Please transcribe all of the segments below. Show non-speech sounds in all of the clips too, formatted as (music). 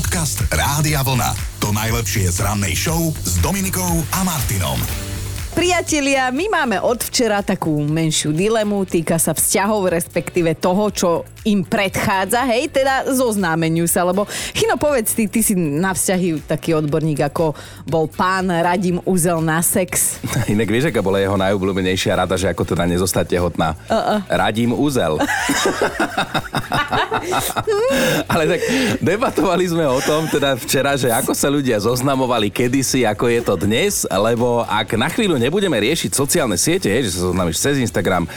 Podcast Rádia Vlna. To najlepšie z rannej show s Dominikou a Martinom. Priatelia, my máme od včera takú menšiu dilemu, týka sa vzťahov, respektíve toho, čo im predchádza, hej, teda zoznámeniu sa, lebo Chino, povedz ty, ty si na vzťahy taký odborník, ako bol pán Radim Uzel na sex. (laughs) Inak vieš, aká bola jeho najobľúbenejšia rada, že ako teda nezostať tehotná? Uh-uh. Radím Uzel. (laughs) (laughs) Ale tak debatovali sme o tom teda včera, že ako sa ľudia zoznamovali kedysi, ako je to dnes, lebo ak na chvíľu nebudeme riešiť sociálne siete, že sa zoznámiš cez Instagram, e,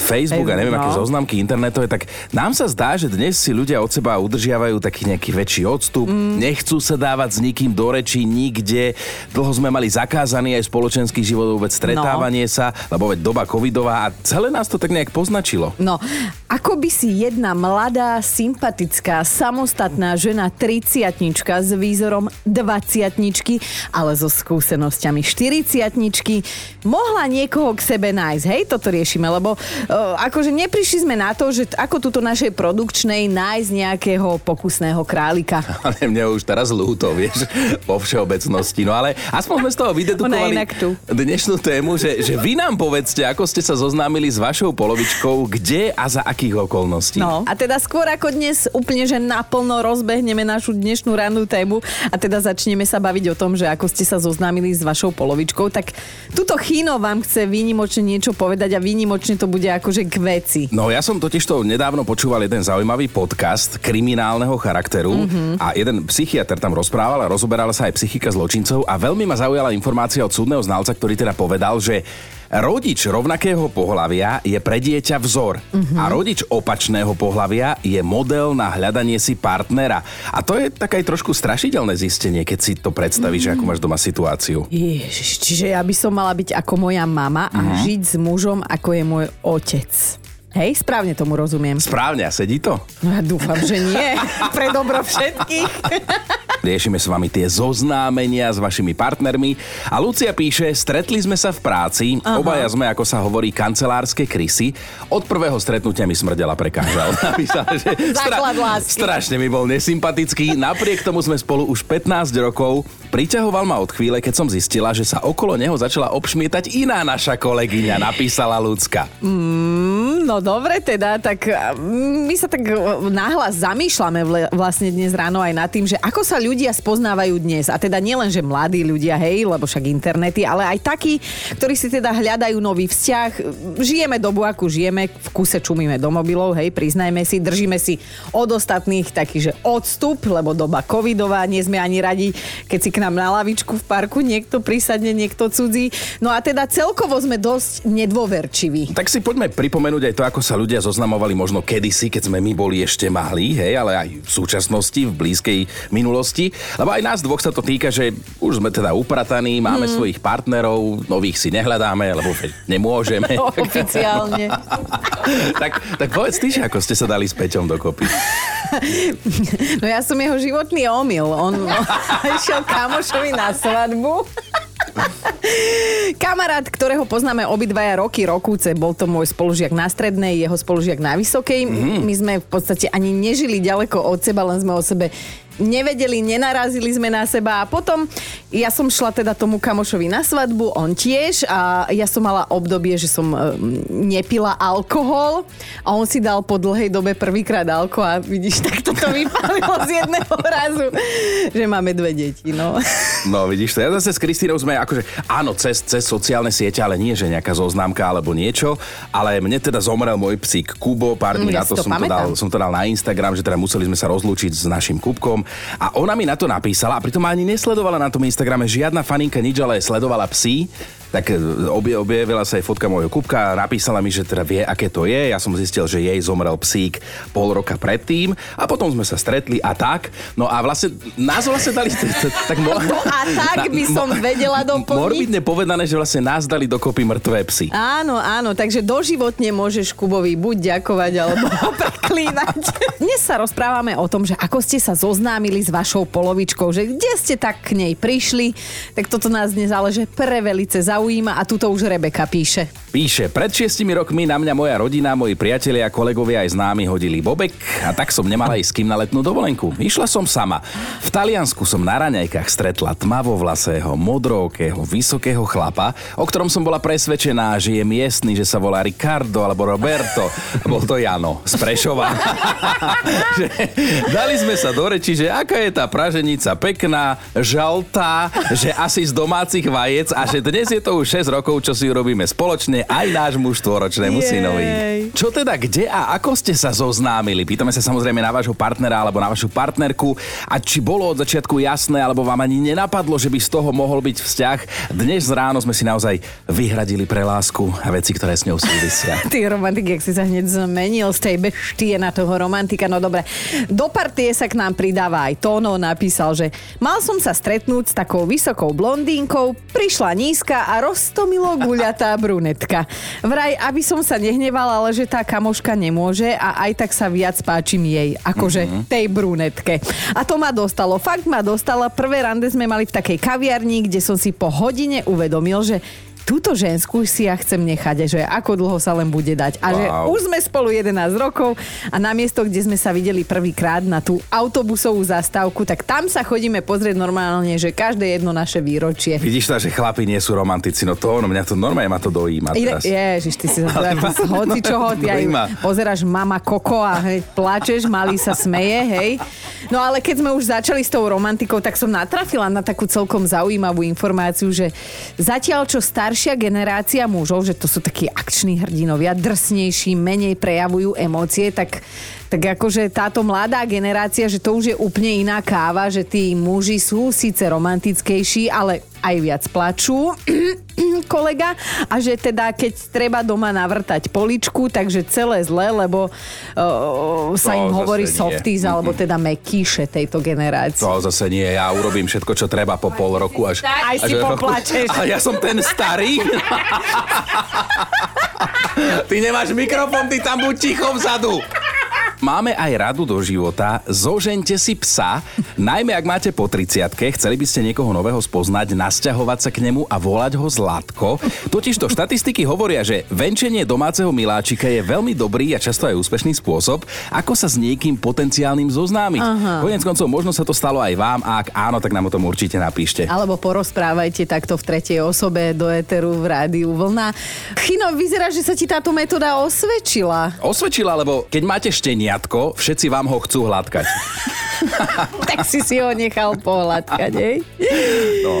Facebook a neviem, no. aké zoznamky internetové, tak nám sa zdá, že dnes si ľudia od seba udržiavajú taký nejaký väčší odstup, mm. nechcú sa dávať s nikým do rečí nikde. Dlho sme mali zakázaný aj spoločenský život, vôbec stretávanie no. sa, lebo veď doba covidová a celé nás to tak nejak poznačilo. No, ako by si jedna mladá, sympatická, samostatná žena 30 s výzorom 20 ale so skúsenosťami 40 pesničky mohla niekoho k sebe nájsť. Hej, toto riešime, lebo uh, akože neprišli sme na to, že ako túto našej produkčnej nájsť nejakého pokusného králika. (laughs) Ale mne už teraz ľúto, vieš, vo všeobecnosti. No ale aspoň sme z toho vydedukovali dnešnú tému, že, že vy nám povedzte, ako ste sa zoznámili s vašou polovičkou, kde a za akých okolností. No a teda skôr ako dnes úplne, že naplno rozbehneme našu dnešnú rannú tému a teda začneme sa baviť o tom, že ako ste sa zoznámili s vašou polovičkou, tak Tuto Chino vám chce výnimočne niečo povedať a výnimočne to bude akože k veci. No ja som totiž to nedávno počúval jeden zaujímavý podcast kriminálneho charakteru mm-hmm. a jeden psychiatr tam rozprával a rozoberal sa aj psychika zločincov a veľmi ma zaujala informácia od súdneho znalca, ktorý teda povedal, že Rodič rovnakého pohlavia je pre dieťa vzor uh-huh. a rodič opačného pohlavia je model na hľadanie si partnera. A to je také trošku strašidelné zistenie, keď si to predstavíš, uh-huh. ako máš doma situáciu. Ježiš, čiže ja by som mala byť ako moja mama a uh-huh. žiť s mužom, ako je môj otec. Hej, správne tomu rozumiem. Správne, a sedí to? No ja dúfam, že nie. (laughs) Pre dobro všetkých. Riešime s vami tie zoznámenia s vašimi partnermi. A Lucia píše, stretli sme sa v práci, Aha. obaja sme, ako sa hovorí, kancelárske krysy. Od prvého stretnutia mi smrdela prekážal. (laughs) Napísala, že stra- strašne mi bol nesympatický. Napriek tomu sme spolu už 15 rokov. Priťahoval ma od chvíle, keď som zistila, že sa okolo neho začala obšmietať iná naša kolegyňa, napísala Lucka. Mm, no dobre teda, tak my sa tak náhlas zamýšľame vlastne dnes ráno aj nad tým, že ako sa ľudia spoznávajú dnes. A teda nielen, že mladí ľudia, hej, lebo však internety, ale aj takí, ktorí si teda hľadajú nový vzťah. Žijeme dobu, ako žijeme, v kuse čumíme do mobilov, hej, priznajme si, držíme si od ostatných taký, že odstup, lebo doba covidová, nie sme ani radi, keď si k nám na lavičku v parku niekto prisadne, niekto cudzí. No a teda celkovo sme dosť nedôverčiví. Tak si poďme pripomenúť aj to, ako sa ľudia zoznamovali možno kedysi, keď sme my boli ešte malí, hej, ale aj v súčasnosti, v blízkej minulosti. Lebo aj nás dvoch sa to týka, že už sme teda uprataní, máme mm. svojich partnerov, nových si nehľadáme, lebo nemôžeme. (laughs) Oficiálne. (laughs) tak, tak povedz ty, ako ste sa dali s Peťom dokopy. (laughs) no ja som jeho životný omyl. On išiel kamošovi na svadbu. (laughs) Kamarát, ktorého poznáme obidvaja roky, rokúce, bol to môj spolužiak na strednej, jeho spolužiak na vysokej. Mm. My sme v podstate ani nežili ďaleko od seba, len sme o sebe nevedeli, nenarazili sme na seba a potom ja som šla teda tomu kamošovi na svadbu, on tiež a ja som mala obdobie, že som e, nepila alkohol a on si dal po dlhej dobe prvýkrát alko a vidíš, tak toto vypálilo z jedného (laughs) razu, že máme dve deti, no. No vidíš to, ja zase s Kristínou sme akože, áno, cez, cez sociálne siete, ale nie, že nejaká zoznámka alebo niečo, ale mne teda zomrel môj psík Kubo, pár dní mm, na to, to som, to dal, som to dal na Instagram, že teda museli sme sa rozlúčiť s našim Kubkom. A ona mi na to napísala a pritom ani nesledovala na tom Instagrame žiadna faninka nič, ale sledovala psi tak e, obje, objavila sa aj fotka môjho kubka napísala mi, že teda vie, aké to je. Ja som zistil, že jej zomrel psík pol roka predtým a potom sme sa stretli a tak. No a vlastne nás vlastne dali... (laughs) Tak mo- no a tak by som vedela doplniť. Morbidne povedané, že vlastne nás dali dokopy mŕtvé psy. Áno, áno, takže doživotne môžeš Kubovi buď ďakovať alebo ho (laughs) preklínať. Dnes sa rozprávame o tom, že ako ste sa zoznámili s vašou polovičkou, že kde ste tak k nej prišli, tak toto nás dnes ale že prevelice zaujíma zaujíma a tuto už Rebeka píše. Píše, pred šiestimi rokmi na mňa moja rodina, moji priatelia, kolegovia aj známi hodili bobek a tak som nemala ísť s kým na letnú dovolenku. Išla som sama. V Taliansku som na raňajkách stretla tmavovlasého, modrovkého, vysokého chlapa, o ktorom som bola presvedčená, že je miestny, že sa volá Ricardo alebo Roberto. Bol to Jano z Prešova. (laughs) dali sme sa do reči, že aká je tá praženica pekná, žaltá, že asi z domácich vajec a že dnes je to už 6 rokov, čo si urobíme spoločne aj nášmu štvoročnému Jej. synovi. Čo teda, kde a ako ste sa zoznámili? Pýtame sa samozrejme na vášho partnera alebo na vašu partnerku a či bolo od začiatku jasné alebo vám ani nenapadlo, že by z toho mohol byť vzťah. Dnes ráno sme si naozaj vyhradili pre lásku a veci, ktoré s ňou súvisia. (laughs) Ty romantik, jak si sa hneď zmenil z tej beštie na toho romantika. No dobre, do partie sa k nám pridáva aj Tono, napísal, že mal som sa stretnúť s takou vysokou blondínkou, prišla nízka a roztomilo guľatá brunetka kamoška. Vraj, aby som sa nehnevala, ale že tá kamoška nemôže a aj tak sa viac páčim jej, akože mm-hmm. tej brunetke. A to ma dostalo. Fakt ma dostala. Prvé rande sme mali v takej kaviarni, kde som si po hodine uvedomil, že túto ženskú si ja chcem nechať, že ako dlho sa len bude dať. A wow. že už sme spolu 11 rokov a na miesto, kde sme sa videli prvýkrát na tú autobusovú zastávku, tak tam sa chodíme pozrieť normálne, že každé jedno naše výročie. Vidíš to, že chlapi nie sú romantici, no to ono, mňa to normálne ma to dojíma teraz. Ježiš, ty si sa (laughs) hoci čoho, ty aj pozeráš mama Koko a hej, plačeš, malý sa smeje, hej. No ale keď sme už začali s tou romantikou, tak som natrafila na takú celkom zaujímavú informáciu, že zatiaľ čo staršia generácia mužov, že to sú takí akční hrdinovia, drsnejší, menej prejavujú emócie, tak tak akože táto mladá generácia, že to už je úplne iná káva, že tí muži sú síce romantickejší, ale aj viac plačú (clears throat) kolega a že teda keď treba doma navrtať poličku, takže celé zle, lebo uh, sa to im hovorí softies alebo teda mekíše tejto generácie. To zase nie, ja urobím všetko, čo treba po pol roku. Až, aj až si (laughs) poplačeš. A ja som ten starý. (laughs) ty nemáš mikrofón, ty tam buď ticho vzadu. Máme aj radu do života. Zožente si psa, najmä ak máte po 30 chceli by ste niekoho nového spoznať, nasťahovať sa k nemu a volať ho Zlatko. Totižto štatistiky hovoria, že venčenie domáceho miláčika je veľmi dobrý a často aj úspešný spôsob, ako sa s niekým potenciálnym zoznámiť. Aha. Konec koncov, možno sa to stalo aj vám a ak áno, tak nám o tom určite napíšte. Alebo porozprávajte takto v tretej osobe do éteru v rádiu Vlna. Chino, vyzerá, že sa ti táto metóda osvedčila. Osvedčila, lebo keď máte štenia, šteniatko, všetci vám ho chcú hladkať. (laughs) tak si si ho nechal pohľadkať, hej? No.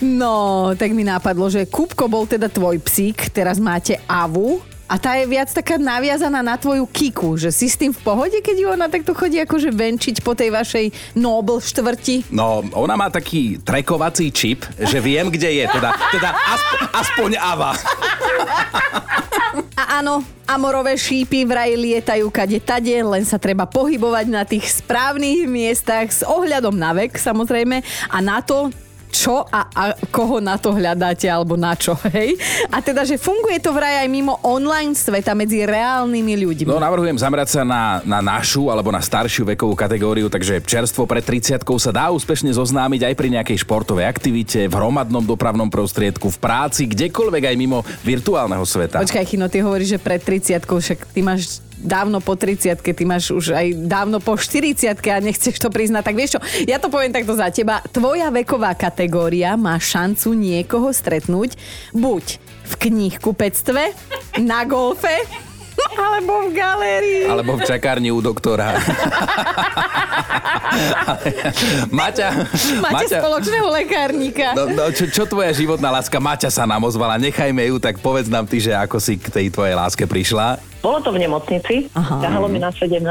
no, tak mi nápadlo, že Kupko bol teda tvoj psík, teraz máte Avu, a tá je viac taká naviazaná na tvoju kiku, že si s tým v pohode, keď ju ona takto chodí akože venčiť po tej vašej Nobel štvrti? No, ona má taký trekovací čip, že viem, kde je, teda, teda aspoň, aspoň Ava. (laughs) A áno, amorové šípy vraj lietajú kade tade, len sa treba pohybovať na tých správnych miestach s ohľadom na vek samozrejme. A na to, čo a, a koho na to hľadáte alebo na čo, hej? A teda, že funguje to vraj aj mimo online sveta medzi reálnymi ľuďmi. No navrhujem zamerať sa na, na našu alebo na staršiu vekovú kategóriu, takže čerstvo pred 30 sa dá úspešne zoznámiť aj pri nejakej športovej aktivite, v hromadnom dopravnom prostriedku, v práci, kdekoľvek aj mimo virtuálneho sveta. Počkaj, Chino, ty hovoríš, že pred 30 však ty máš dávno po 30 ty máš už aj dávno po 40 a nechceš to priznať, tak vieš čo, ja to poviem takto za teba. Tvoja veková kategória má šancu niekoho stretnúť buď v knihkupectve, na golfe, (laughs) alebo v galérii. Alebo v čakárni u doktora. (laughs) Maťa, Máte Maťa, spoločného lekárnika. No, no, čo, čo tvoja životná láska? Maťa sa nám ozvala. Nechajme ju, tak povedz nám ty, že ako si k tej tvojej láske prišla. Bolo to v nemocnici, ťahalo mi na 17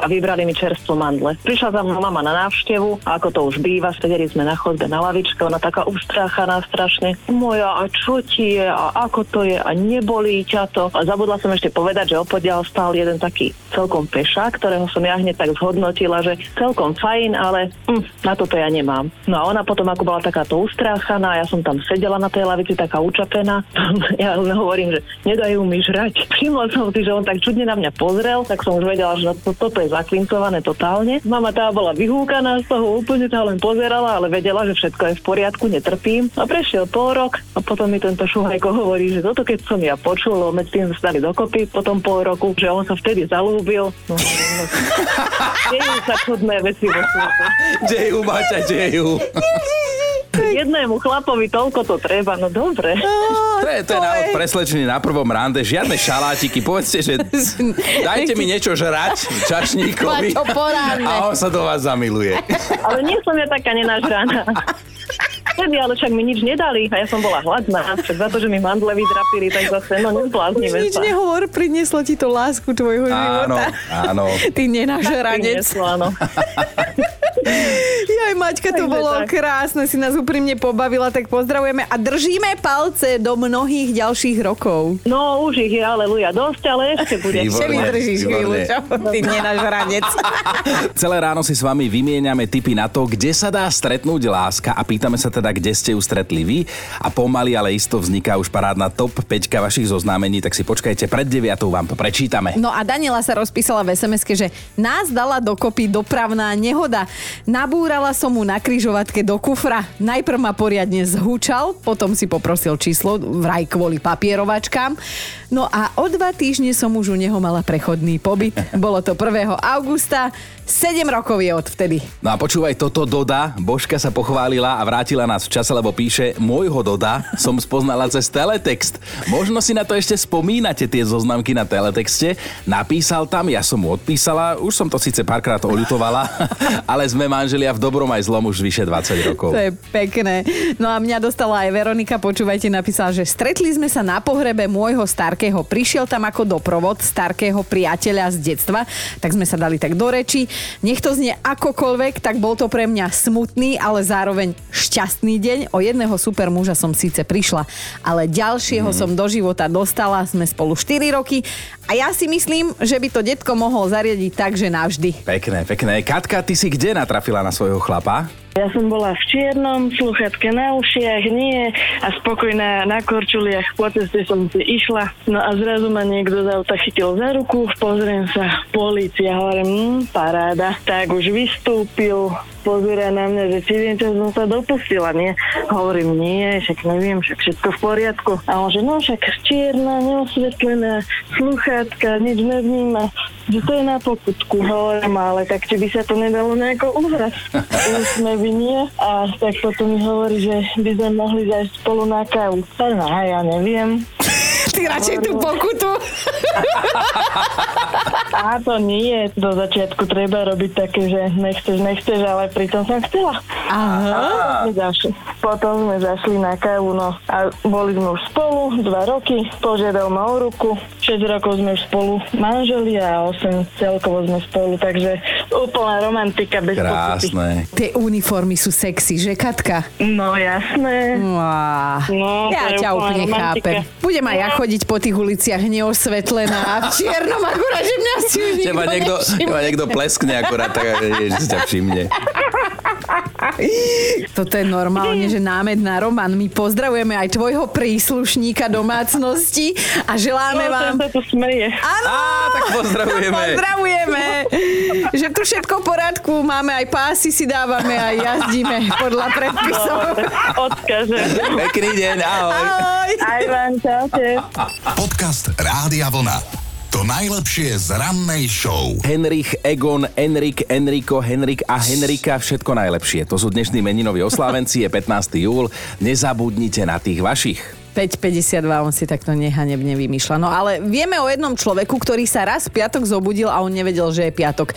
a vybrali mi čerstvo mandle. Prišla za mnou mama na návštevu a ako to už býva, sedeli sme na chodbe na lavičke, ona taká ustráchaná strašne. Moja, a čo ti je a ako to je a nebolí ťa to. A zabudla som ešte povedať, že opodiaľ stál jeden taký celkom peša, ktorého som ja hneď tak zhodnotila, že celkom fajn, ale hm, na toto ja nemám. No a ona potom, ako bola takáto ustráchaná, ja som tam sedela na tej lavici taká učapená, (laughs) ja hovorím, že nedajú mi žrať. Všimla som si, že on tak čudne na mňa pozrel, tak som už vedela, že to, toto je zaklincované totálne. Mama tá bola vyhúkaná z toho, úplne tá len pozerala, ale vedela, že všetko je v poriadku, netrpím. A prešiel pol rok a potom mi tento šuhajko hovorí, že toto keď som ja počul, lebo medzi tým stali dokopy, potom pol roku, že on sa vtedy zalúbil. No, no, (laughs) dejú sa čudné veci vo svete. Dejú, Maťa, dejú. (laughs) Jednému chlapovi toľko to treba, no dobre. To je, to je návod pre slečny na prvom rande. Žiadne šalátiky. Povedzte, že (laughs) dajte mi niečo žrať čašníkovi. A on sa do vás zamiluje. Ale nie som ja taká nenažraná. Vtedy, ale však mi nič nedali a ja som bola hladná. Však za to, že mi mandle vydrapili, tak zase, no nebláznime Nič nehovor, prinieslo ti to lásku tvojho Áno, života. áno. Ty nenažranec. Prinieslo, áno. (laughs) (laughs) Jaj, Maťka, to Takže bolo tak. krásne, si nás úprimne pobavila, tak pozdravujeme a držíme palce do mnohých ďalších rokov. No, už ich je, aleluja, dosť, ale ešte bude. Ešte vydržíš chvíľu, čo? Ty nenažranec. (laughs) Celé ráno si s vami vymieňame tipy na to, kde sa dá stretnúť láska a pýtame sa teda, kde ste ju stretli vy a pomaly, ale isto vzniká už parádna top 5 vašich zoznámení, tak si počkajte, pred 9 vám to prečítame. No a Daniela sa rozpísala v sms že nás dala dokopy dopravná nehoda. Nabúrala som mu na kryžovatke do kufra. Najprv ma poriadne zhúčal, potom si poprosil číslo, vraj kvôli papierovačkám. No a o dva týždne som už u neho mala prechodný pobyt. (laughs) Bolo to 1. augusta, 7 rokov je odvtedy. No a počúvaj toto Doda. Božka sa pochválila a vrátila nás v čase, lebo píše Môjho Doda som spoznala cez teletext. Možno si na to ešte spomínate tie zoznamky na teletexte. Napísal tam, ja som mu odpísala, už som to síce párkrát oľutovala, (laughs) ale sme manželia v dobrom aj zlom už vyše 20 rokov. To je pekné. No a mňa dostala aj Veronika, počúvajte, napísala, že stretli sme sa na pohrebe môjho starkého. Prišiel tam ako doprovod starkého priateľa z detstva, tak sme sa dali tak do reči. Nech to znie akokoľvek, tak bol to pre mňa smutný, ale zároveň šťastný deň. O jedného super muža som síce prišla, ale ďalšieho mm. som do života dostala. Sme spolu 4 roky a ja si myslím, že by to detko mohol zariadiť tak, že navždy. Pekné, pekné. Katka, ty si kde natrafila na svojho chlapa? Ja som bola v čiernom, sluchatka na ušiach, nie a spokojná na korčuliach. Po ceste som si išla, no a zrazu ma niekto z auta chytil za ruku, pozriem sa, polícia, hovorím, hm, paráda. Tak už vystúpil, pozera na mňa, že či viem, čo som sa dopustila, nie? Hovorím, nie, však neviem, však všetko v poriadku. A on že, no však čierna, neosvetlená, sluchátka, nič nevníma, že to je na pokutku. Hovorím, ale tak či by sa to nedalo nejako uhrať. (laughs) Už by nie. A tak potom mi hovorí, že by sme mohli zajsť spolu na kávu. A ja neviem. Ty radšej tú pokutu. (laughs) A to nie. Do začiatku treba robiť také, že nechceš, nechceš, ale pritom som chcela. Aha. Sme zašli. Potom sme zašli na kávu, no a boli sme už spolu dva roky, požiadal ma o ruku, 6 rokov sme už spolu manželia a 8 celkovo sme spolu, takže úplná romantika bez pokuty. Krásne. Tie uniformy sú sexy, že Katka? No jasné. Uá, No, ja ťa úplne romantika. chápem. Budem aj ja chodiť po tých uliciach neosvetlená a v čiernom akurát, že mňa si už Teba nikto niekto, teba niekto pleskne akorát, tak že si ťa všimne. Toto je normálne, že námed na román. My pozdravujeme aj tvojho príslušníka domácnosti a želáme No, vám... sa tu smeje. Áno! Á, tak pozdravujeme. Pozdravujeme. Že tu všetko v poriadku, máme aj pásy, si dávame aj jazdíme podľa predpisov. Odkažem. Pekný deň, ahoj. Ahoj. Aj vám, čaute. Podcast Rádia Vlna. To najlepšie z rannej show. Henrich, Egon, Enrik, Enrico, Henrik a Henrika, všetko najlepšie. To sú dnešní meninoví oslávenci, je 15. júl. Nezabudnite na tých vašich. 5,52 on si takto nehanebne vymýšľa. No ale vieme o jednom človeku, ktorý sa raz piatok zobudil a on nevedel, že je piatok.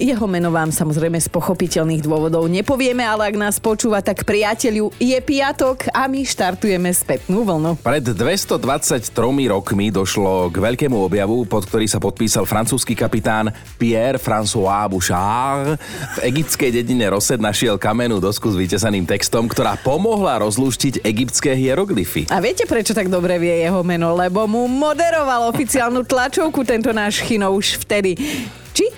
Jeho meno vám samozrejme z pochopiteľných dôvodov nepovieme, ale ak nás počúva, tak priateľu je piatok a my štartujeme spätnú vlnu. Pred 223 rokmi došlo k veľkému objavu, pod ktorý sa podpísal francúzsky kapitán Pierre-François Bouchard. V egyptskej dedine Rosset našiel kamennú dosku s vytesaným textom, ktorá pomohla rozlúštiť egyptské hieroglyfy. A viete, prečo tak dobre vie jeho meno? Lebo mu moderoval oficiálnu tlačovku tento náš chino už vtedy.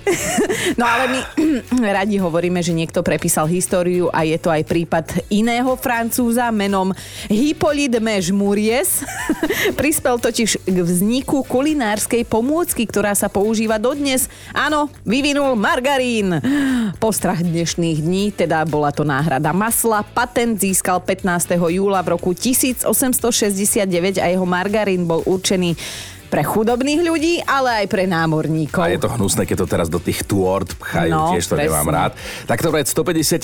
(laughs) No ale my (clears throat) radi hovoríme, že niekto prepísal históriu a je to aj prípad iného francúza menom Hippolyte Mežmuries. (laughs) Prispel totiž k vzniku kulinárskej pomôcky, ktorá sa používa dodnes. Áno, vyvinul margarín. Postrach dnešných dní, teda bola to náhrada masla. Patent získal 15. júla v roku 1869 a jeho margarín bol určený pre chudobných ľudí, ale aj pre námorníkov. A je to hnusné, keď to teraz do tých tôrd pchajú, no, tiež to presne. nemám rád. Takto pred 158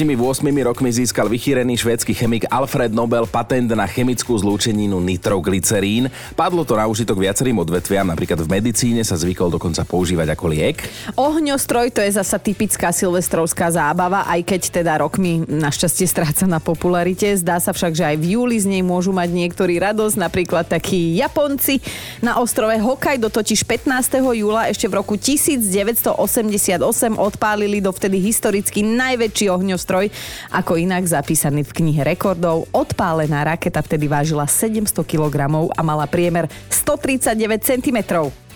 rokmi získal vychýrený švédsky chemik Alfred Nobel patent na chemickú zlúčeninu nitroglycerín. Padlo to na užitok viacerým odvetviam, napríklad v medicíne sa zvykol dokonca používať ako liek. Ohňostroj to je zasa typická silvestrovská zábava, aj keď teda rokmi našťastie stráca na popularite. Zdá sa však, že aj v júli z nej môžu mať niektorí radosť, napríklad takí Japonci na ostrove Hokkaido totiž 15. júla ešte v roku 1988 odpálili dovtedy historicky najväčší ohňostroj, ako inak zapísaný v knihe rekordov. Odpálená raketa vtedy vážila 700 kg a mala priemer 139 cm.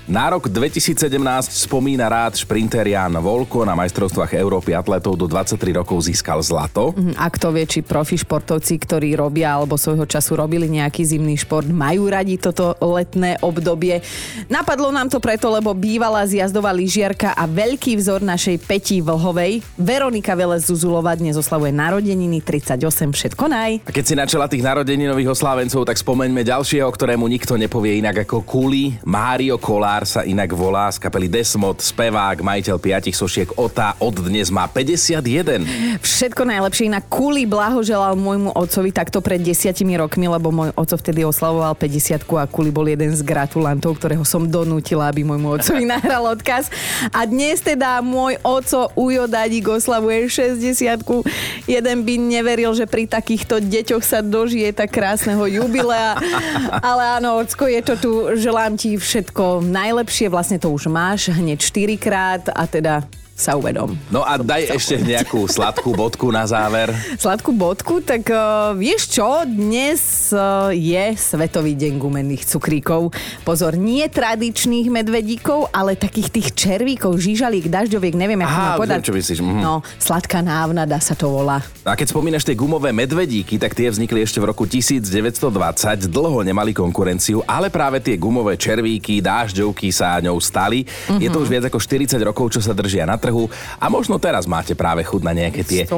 Na rok 2017 spomína rád šprinter Jan Volko na majstrovstvách Európy atletov do 23 rokov získal zlato. Mhm, a kto vie, či profi športovci, ktorí robia alebo svojho času robili nejaký zimný šport, majú radi toto letné obdobie. Napadlo nám to preto, lebo bývalá zjazdová lyžiarka a veľký vzor našej Peti Vlhovej, Veronika Velez Zuzulova dnes oslavuje narodeniny 38, všetko naj. A keď si načela tých narodeninových oslávencov, tak spomeňme ďalšieho, ktorému nikto nepovie inak ako Kuli, Mário Kola Kolár sa inak volá z kapely Desmod, spevák, majiteľ piatich sošiek Ota, od dnes má 51. Všetko najlepšie. Na Kuli blahoželal môjmu otcovi takto pred desiatimi rokmi, lebo môj oco vtedy oslavoval 50 a Kuli bol jeden z gratulantov, ktorého som donútila, aby môjmu otcovi (laughs) nahral odkaz. A dnes teda môj oco Ujo Dadík oslavuje 60 Jeden by neveril, že pri takýchto deťoch sa dožije tak krásneho jubilea. (laughs) Ale áno, ocko, je to tu. Želám ti všetko naj najlepšie, vlastne to už máš hneď 4 krát a teda sa uvedom. No a daj ešte nejakú sladkú bodku na záver. (laughs) Sladkú bodku? Tak uh, vieš čo? Dnes uh, je Svetový deň gumených cukríkov. Pozor, nie tradičných medvedíkov, ale takých tých červíkov, žížalík, dažďoviek, neviem, ako Aha, povedať. čo myslíš. Mhm. No, sladká návnada sa to volá. A keď spomínaš tie gumové medvedíky, tak tie vznikli ešte v roku 1920. Dlho nemali konkurenciu, ale práve tie gumové červíky, dážďovky sa ňou stali. Mm-hmm. Je to už viac ako 40 rokov, čo sa držia na trhu a možno teraz máte práve chud na nejaké tie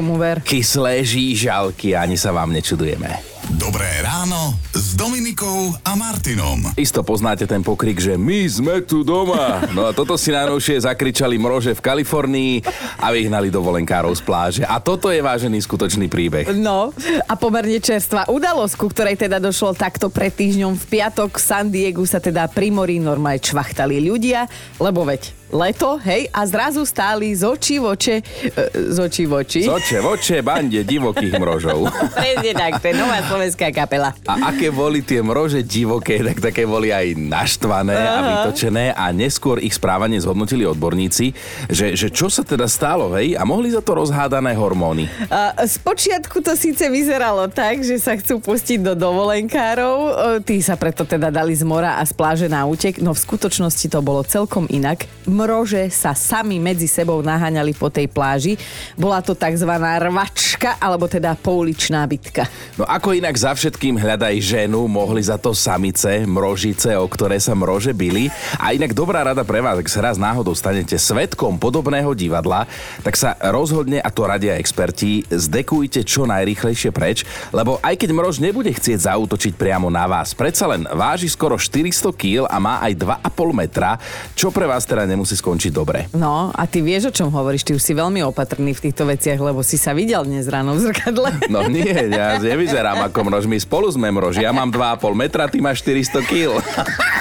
kyslé žížalky a ani sa vám nečudujeme. Dobré ráno s Dominikou a Martinom. Isto poznáte ten pokrik, že my sme tu doma. No a toto si najnovšie zakričali mrože v Kalifornii a vyhnali dovolenkárov z pláže. A toto je vážený skutočný príbeh. No a pomerne čerstvá udalosť, ku ktorej teda došlo takto pred týždňom v piatok v San Diegu sa teda pri mori normálne čvachtali ľudia, lebo veď leto, hej, a zrazu stáli z očí v oče, e, z očí v oči. Z oče v oče bande divokých mrožov. Presne tak, to je nová slovenská kapela. A aké boli tie mrože divoké, tak také boli aj naštvané Aha. a vytočené a neskôr ich správanie zhodnotili odborníci, že, že čo sa teda stalo, hej, a mohli za to rozhádané hormóny. A spočiatku to síce vyzeralo tak, že sa chcú pustiť do dovolenkárov, e, tí sa preto teda dali z mora a z pláže na útek, no v skutočnosti to bolo celkom inak mrože sa sami medzi sebou naháňali po tej pláži. Bola to tzv. rvačka, alebo teda pouličná bitka. No ako inak za všetkým hľadaj ženu, mohli za to samice, mrožice, o ktoré sa mrože byli. A inak dobrá rada pre vás, ak sa raz náhodou stanete svetkom podobného divadla, tak sa rozhodne, a to radia experti, zdekujte čo najrychlejšie preč, lebo aj keď mrož nebude chcieť zautočiť priamo na vás, predsa len váži skoro 400 kg a má aj 2,5 metra, čo pre vás teda nemusí musí skončiť dobre. No a ty vieš, o čom hovoríš, ty už si veľmi opatrný v týchto veciach, lebo si sa videl dnes ráno v zrkadle. No nie, ja nevyzerám ako my spolu sme mrož, ja mám 2,5 metra, ty máš 400 kg.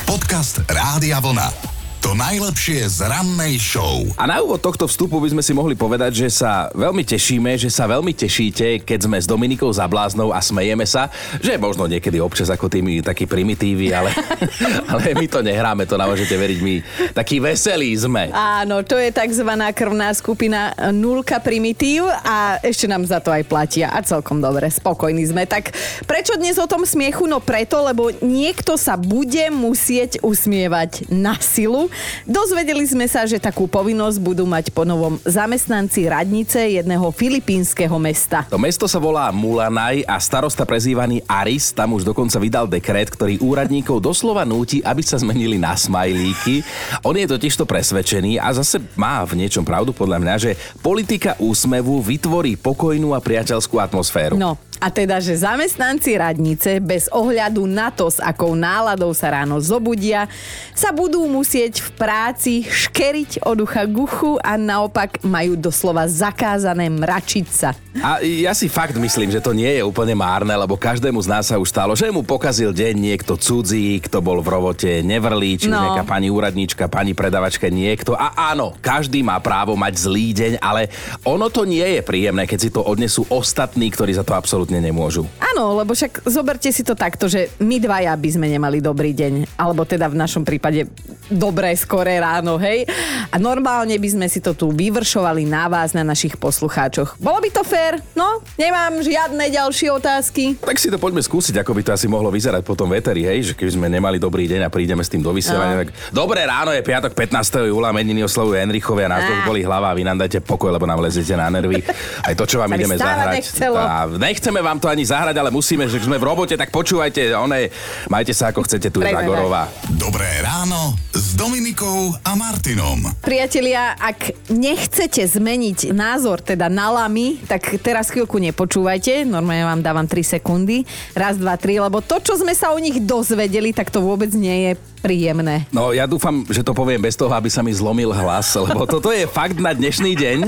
Podcast Rádia Vlna. To najlepšie z rannej show. A na úvod tohto vstupu by sme si mohli povedať, že sa veľmi tešíme, že sa veľmi tešíte, keď sme s Dominikou za bláznou a smejeme sa, že možno niekedy občas ako tými takí primitívy, ale, (laughs) ale my to nehráme, to nám môžete veriť, my takí veselí sme. Áno, to je tzv. krvná skupina nulka primitív a ešte nám za to aj platia a celkom dobre, spokojní sme. Tak prečo dnes o tom smiechu? No preto, lebo niekto sa bude musieť usmievať na silu Dozvedeli sme sa, že takú povinnosť budú mať po novom zamestnanci radnice jedného filipínskeho mesta. To mesto sa volá Mulanaj a starosta prezývaný Aris tam už dokonca vydal dekret, ktorý úradníkov doslova núti, aby sa zmenili na smajlíky. On je totižto presvedčený a zase má v niečom pravdu podľa mňa, že politika úsmevu vytvorí pokojnú a priateľskú atmosféru. No, a teda, že zamestnanci radnice bez ohľadu na to, s akou náladou sa ráno zobudia, sa budú musieť v práci škeriť od ucha guchu a naopak majú doslova zakázané mračiť sa. A ja si fakt myslím, že to nie je úplne márne, lebo každému z nás sa už stalo, že mu pokazil deň niekto cudzí, kto bol v robote nevrlí, či no. nejaká pani úradnička, pani predavačka, niekto. A áno, každý má právo mať zlý deň, ale ono to nie je príjemné, keď si to odnesú ostatní, ktorí za to absolútne absolútne nemôžu. Áno, lebo však zoberte si to takto, že my dvaja by sme nemali dobrý deň, alebo teda v našom prípade dobré, skoré ráno, hej? A normálne by sme si to tu vyvršovali na vás, na našich poslucháčoch. Bolo by to fér? No, nemám žiadne ďalšie otázky. Tak si to poďme skúsiť, ako by to asi mohlo vyzerať potom veteri, hej? Že keby sme nemali dobrý deň a prídeme s tým do vysielania, no. tak dobré ráno je piatok 15. júla, meniny oslavuje Enrichovi a nás boli hlava a vy nám dajte pokoj, lebo nám lezete na nervy. Aj to, čo vám ideme zahrať. Tá, nechceme Nechceme vám to ani zahrať, ale musíme, že sme v robote, tak počúvajte, one, majte sa ako chcete, tu je Zagorová. Dobré ráno s Dominikou a Martinom. Priatelia, ak nechcete zmeniť názor, teda na lamy, tak teraz chvíľku nepočúvajte, normálne vám dávam 3 sekundy, raz, dva, tri, lebo to, čo sme sa o nich dozvedeli, tak to vôbec nie je príjemné. No ja dúfam, že to poviem bez toho, aby sa mi zlomil hlas, lebo toto je fakt na dnešný deň.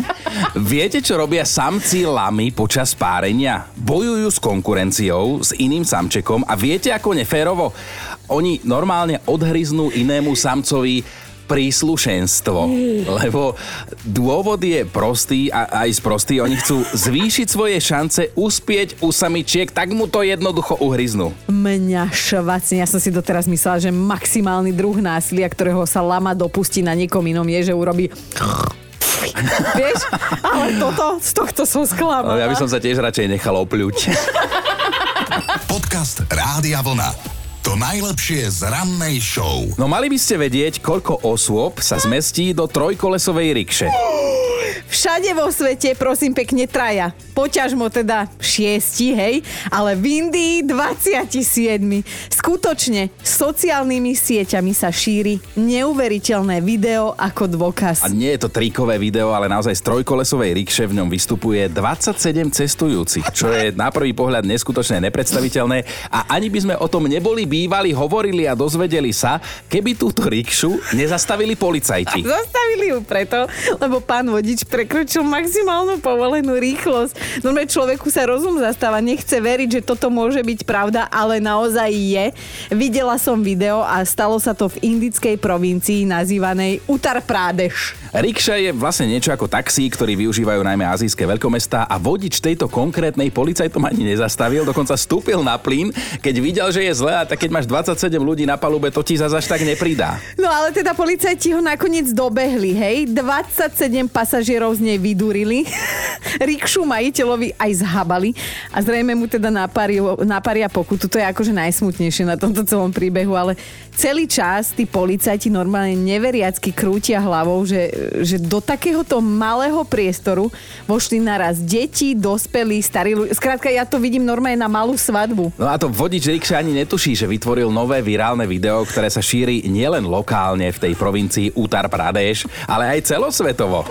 Viete, čo robia samci lamy počas párenia? Bojujú s konkurenciou, s iným samčekom a viete, ako neférovo? Oni normálne odhryznú inému samcovi príslušenstvo. Lebo dôvod je prostý a aj sprostý. Oni chcú zvýšiť svoje šance uspieť u samičiek, tak mu to jednoducho uhryznú. Mňa švacne. Ja som si doteraz myslela, že maximálny druh násilia, ktorého sa lama dopustí na niekom inom, je, že urobí (laughs) Vieš? Ale toto, z tohto som sklamaná. No, ja by som sa tiež radšej nechal opľuť. (laughs) Podcast Rádia Vlna. To najlepšie z rannej show. No mali by ste vedieť, koľko osôb sa zmestí do trojkolesovej rikše. Všade vo svete, prosím pekne, traja. Poťažmo teda šiesti, hej, ale v Indii 27. Skutočne, sociálnymi sieťami sa šíri neuveriteľné video ako dôkaz. A nie je to trikové video, ale naozaj z trojkolesovej rikše v ňom vystupuje 27 cestujúcich, čo je na prvý pohľad neskutočne nepredstaviteľné a ani by sme o tom neboli bývali, hovorili a dozvedeli sa, keby túto rikšu nezastavili policajti. Zastavili ju preto, lebo pán vodič prekročil maximálnu povolenú rýchlosť. Normálne človeku sa rozum zastáva, nechce veriť, že toto môže byť pravda, ale naozaj je. Videla som video a stalo sa to v indickej provincii nazývanej Uttar Pradesh. Rikša je vlastne niečo ako taxí, ktorý využívajú najmä azijské veľkomestá a vodič tejto konkrétnej policajtom ani nezastavil, dokonca stúpil na plyn, keď videl, že je zle a tak keď máš 27 ľudí na palube, to ti zase tak nepridá. No ale teda policajti ho nakoniec dobehli, hej, 27 pasažierov z nej vydurili, (laughs) rikšu majiteľovi aj zhabali a zrejme mu teda naparia pokutu. To je akože najsmutnejšie na tomto celom príbehu, ale celý čas tí policajti normálne neveriacky krútia hlavou, že, že do takéhoto malého priestoru vošli naraz deti, dospelí, starí ľudia. Skrátka, ja to vidím normálne na malú svadbu. No a to vodič rikša ani netuší, že vytvoril nové virálne video, ktoré sa šíri nielen lokálne v tej provincii Uttar Pradesh, ale aj celosvetovo.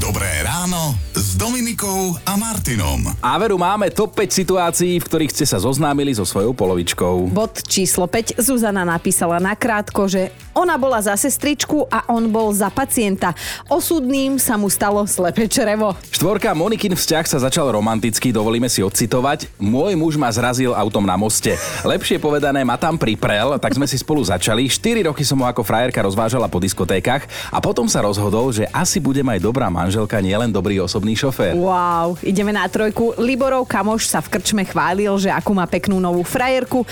Dobré ráno s Dominikou a Martinom. A veru máme top 5 situácií, v ktorých ste sa zoznámili so svojou polovičkou. Bod číslo 5. Zuzana napísala nakrátko, že ona bola za sestričku a on bol za pacienta. Osudným sa mu stalo slepe črevo. Štvorka Monikin vzťah sa začal romanticky, dovolíme si odcitovať. Môj muž ma zrazil autom na moste. Lepšie povedané, ma tam priprel, tak sme si spolu začali. 4 roky som ho ako frajerka rozvážala po diskotékach a potom sa rozhodol, že asi bude aj dobrá manželka, nielen dobrý osobný šofér. Wow, ideme na trojku. Liborov kamoš sa v krčme chválil, že akú má peknú novú frajerku.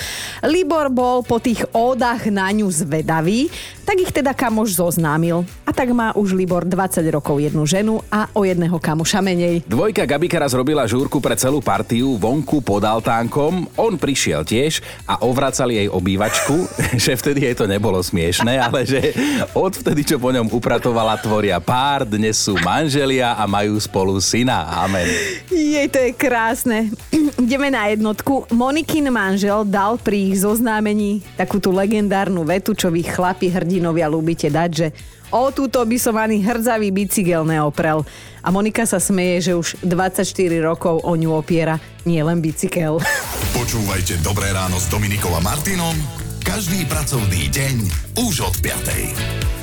Libor bol po tých ódach na ňu zvedavý tak ich teda kamoš zoznámil. A tak má už Libor 20 rokov jednu ženu a o jedného kamoša menej. Dvojka Gabika raz robila žúrku pre celú partiu vonku pod altánkom. On prišiel tiež a ovracali jej obývačku, (laughs) že vtedy jej to nebolo smiešné, ale že odvtedy, čo po ňom upratovala, tvoria pár, dnes sú manželia a majú spolu syna. Amen. Jej, to je krásne. (clears throat) Ideme na jednotku. Monikin manžel dal pri ich zoznámení takú tú legendárnu vetu, čo vy chlapi hrdinovia ľúbite dať, že O túto by som ani hrdzavý bicykel neoprel. A Monika sa smeje, že už 24 rokov o ňu opiera nie len bicykel. (laughs) Počúvajte Dobré ráno s Dominikom a Martinom každý pracovný deň už od 5.